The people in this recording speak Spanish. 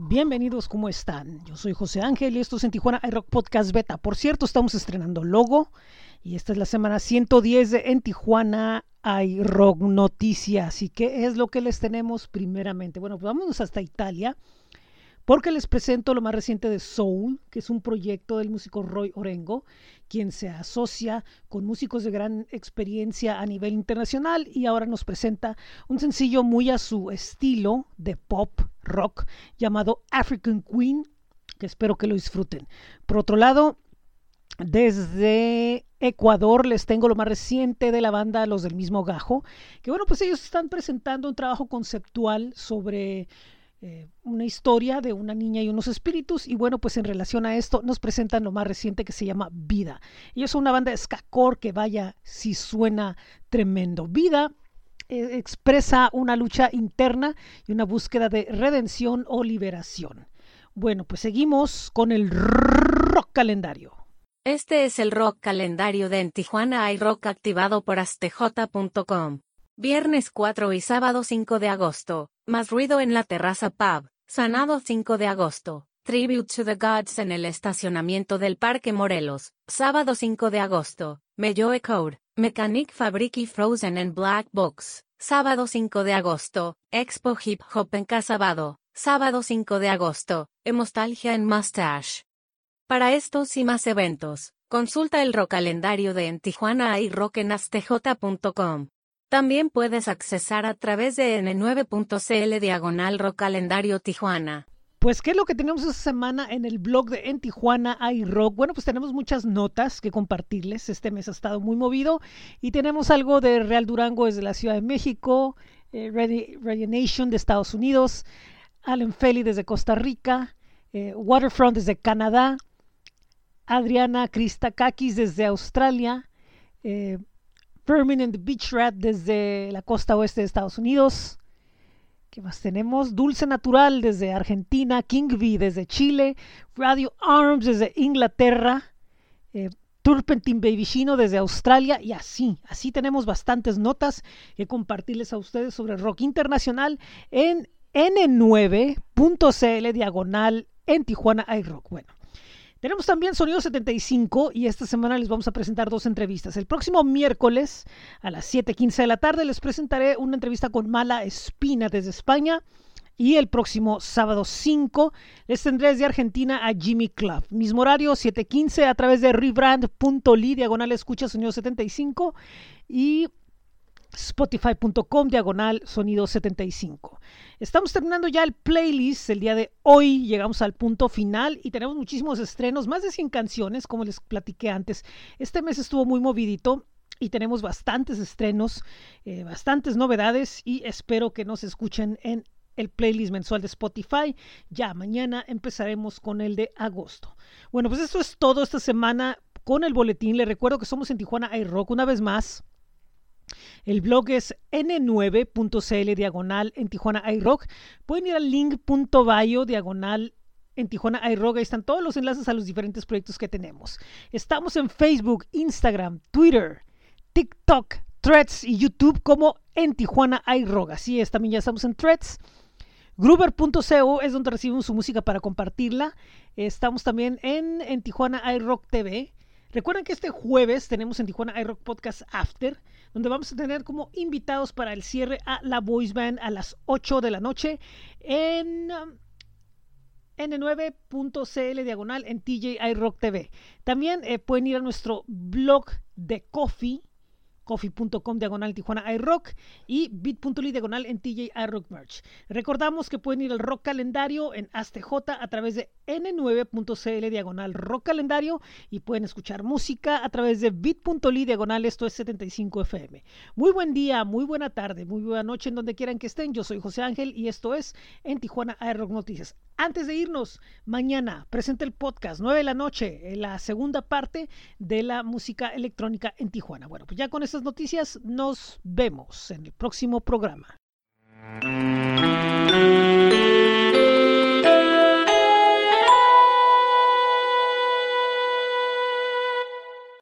Bienvenidos, ¿cómo están? Yo soy José Ángel y esto es en Tijuana iRock Podcast Beta. Por cierto, estamos estrenando logo y esta es la semana 110 de En Tijuana iRock Noticias. ¿Y qué es lo que les tenemos primeramente? Bueno, pues vámonos hasta Italia porque les presento lo más reciente de Soul, que es un proyecto del músico Roy Orengo, quien se asocia con músicos de gran experiencia a nivel internacional y ahora nos presenta un sencillo muy a su estilo de pop rock llamado African Queen, que espero que lo disfruten. Por otro lado, desde Ecuador les tengo lo más reciente de la banda Los del mismo Gajo, que bueno, pues ellos están presentando un trabajo conceptual sobre eh, una historia de una niña y unos espíritus y bueno pues en relación a esto nos presentan lo más reciente que se llama Vida. Ellos son una banda de skakor que vaya si suena tremendo. Vida eh, expresa una lucha interna y una búsqueda de redención o liberación. Bueno pues seguimos con el rock calendario. Este es el rock calendario de En Tijuana hay rock activado por astj.com. Viernes 4 y sábado 5 de agosto. Más ruido en la terraza pub. Sanado 5 de agosto. Tribute to the Gods en el estacionamiento del Parque Morelos. Sábado 5 de agosto. Melloe Code. Mechanic Fabric y Frozen en Black Box. Sábado 5 de agosto. Expo Hip Hop en Casabado. Sábado 5 de agosto. Hemostalgia en Mustache. Para estos y más eventos, consulta el rock calendario de En Tijuana y rock en astj.com. También puedes accesar a través de n9.cl diagonal rock calendario Tijuana. Pues, ¿qué es lo que tenemos esta semana en el blog de En Tijuana hay rock? Bueno, pues tenemos muchas notas que compartirles. Este mes ha estado muy movido y tenemos algo de Real Durango desde la Ciudad de México, eh, Radio Nation de Estados Unidos, Alan Feli desde Costa Rica, eh, Waterfront desde Canadá, Adriana Christakakis desde Australia, eh, Permanent Beach Rat desde la costa oeste de Estados Unidos. ¿Qué más tenemos? Dulce Natural desde Argentina, King V desde Chile, Radio Arms desde Inglaterra, eh, Turpentine Baby Chino desde Australia y así, así tenemos bastantes notas que compartirles a ustedes sobre rock internacional en n9.cl diagonal en Tijuana iRock. Bueno, tenemos también Sonido 75 y esta semana les vamos a presentar dos entrevistas. El próximo miércoles a las 7:15 de la tarde les presentaré una entrevista con Mala Espina desde España. Y el próximo sábado 5 les tendré desde Argentina a Jimmy Club. Mismo horario, 7.15 a través de rebrand.ly, diagonal escucha sonido 75. Y spotify.com diagonal sonido 75. Estamos terminando ya el playlist el día de hoy, llegamos al punto final y tenemos muchísimos estrenos, más de 100 canciones, como les platiqué antes. Este mes estuvo muy movidito y tenemos bastantes estrenos, eh, bastantes novedades y espero que nos escuchen en el playlist mensual de Spotify. Ya mañana empezaremos con el de agosto. Bueno, pues esto es todo esta semana con el boletín. Les recuerdo que somos en Tijuana iRock una vez más. El blog es n9.cl diagonal en Tijuana iRock. Pueden ir al link.bio diagonal en Tijuana iRock. Ahí están todos los enlaces a los diferentes proyectos que tenemos. Estamos en Facebook, Instagram, Twitter, TikTok, Threads y YouTube como en Tijuana iRock. Así es, también ya estamos en Threads. Gruber.co es donde recibimos su música para compartirla. Estamos también en, en Tijuana iRock TV. Recuerden que este jueves tenemos en Tijuana iRock Podcast After donde vamos a tener como invitados para el cierre a la Voice Band a las 8 de la noche en um, n9.cl diagonal en TJ iRock TV. También eh, pueden ir a nuestro blog de Coffee coffee.com diagonal Tijuana iRock y bit.ly diagonal en TJ iRock Merch. Recordamos que pueden ir al Rock Calendario en ASTJ a través de n9.cl diagonal Rock Calendario y pueden escuchar música a través de bit.ly diagonal esto es 75 FM. Muy buen día, muy buena tarde, muy buena noche en donde quieran que estén. Yo soy José Ángel y esto es en Tijuana iRock Noticias. Antes de irnos, mañana presenta el podcast 9 de la noche, la segunda parte de la música electrónica en Tijuana. Bueno, pues ya con noticias nos vemos en el próximo programa.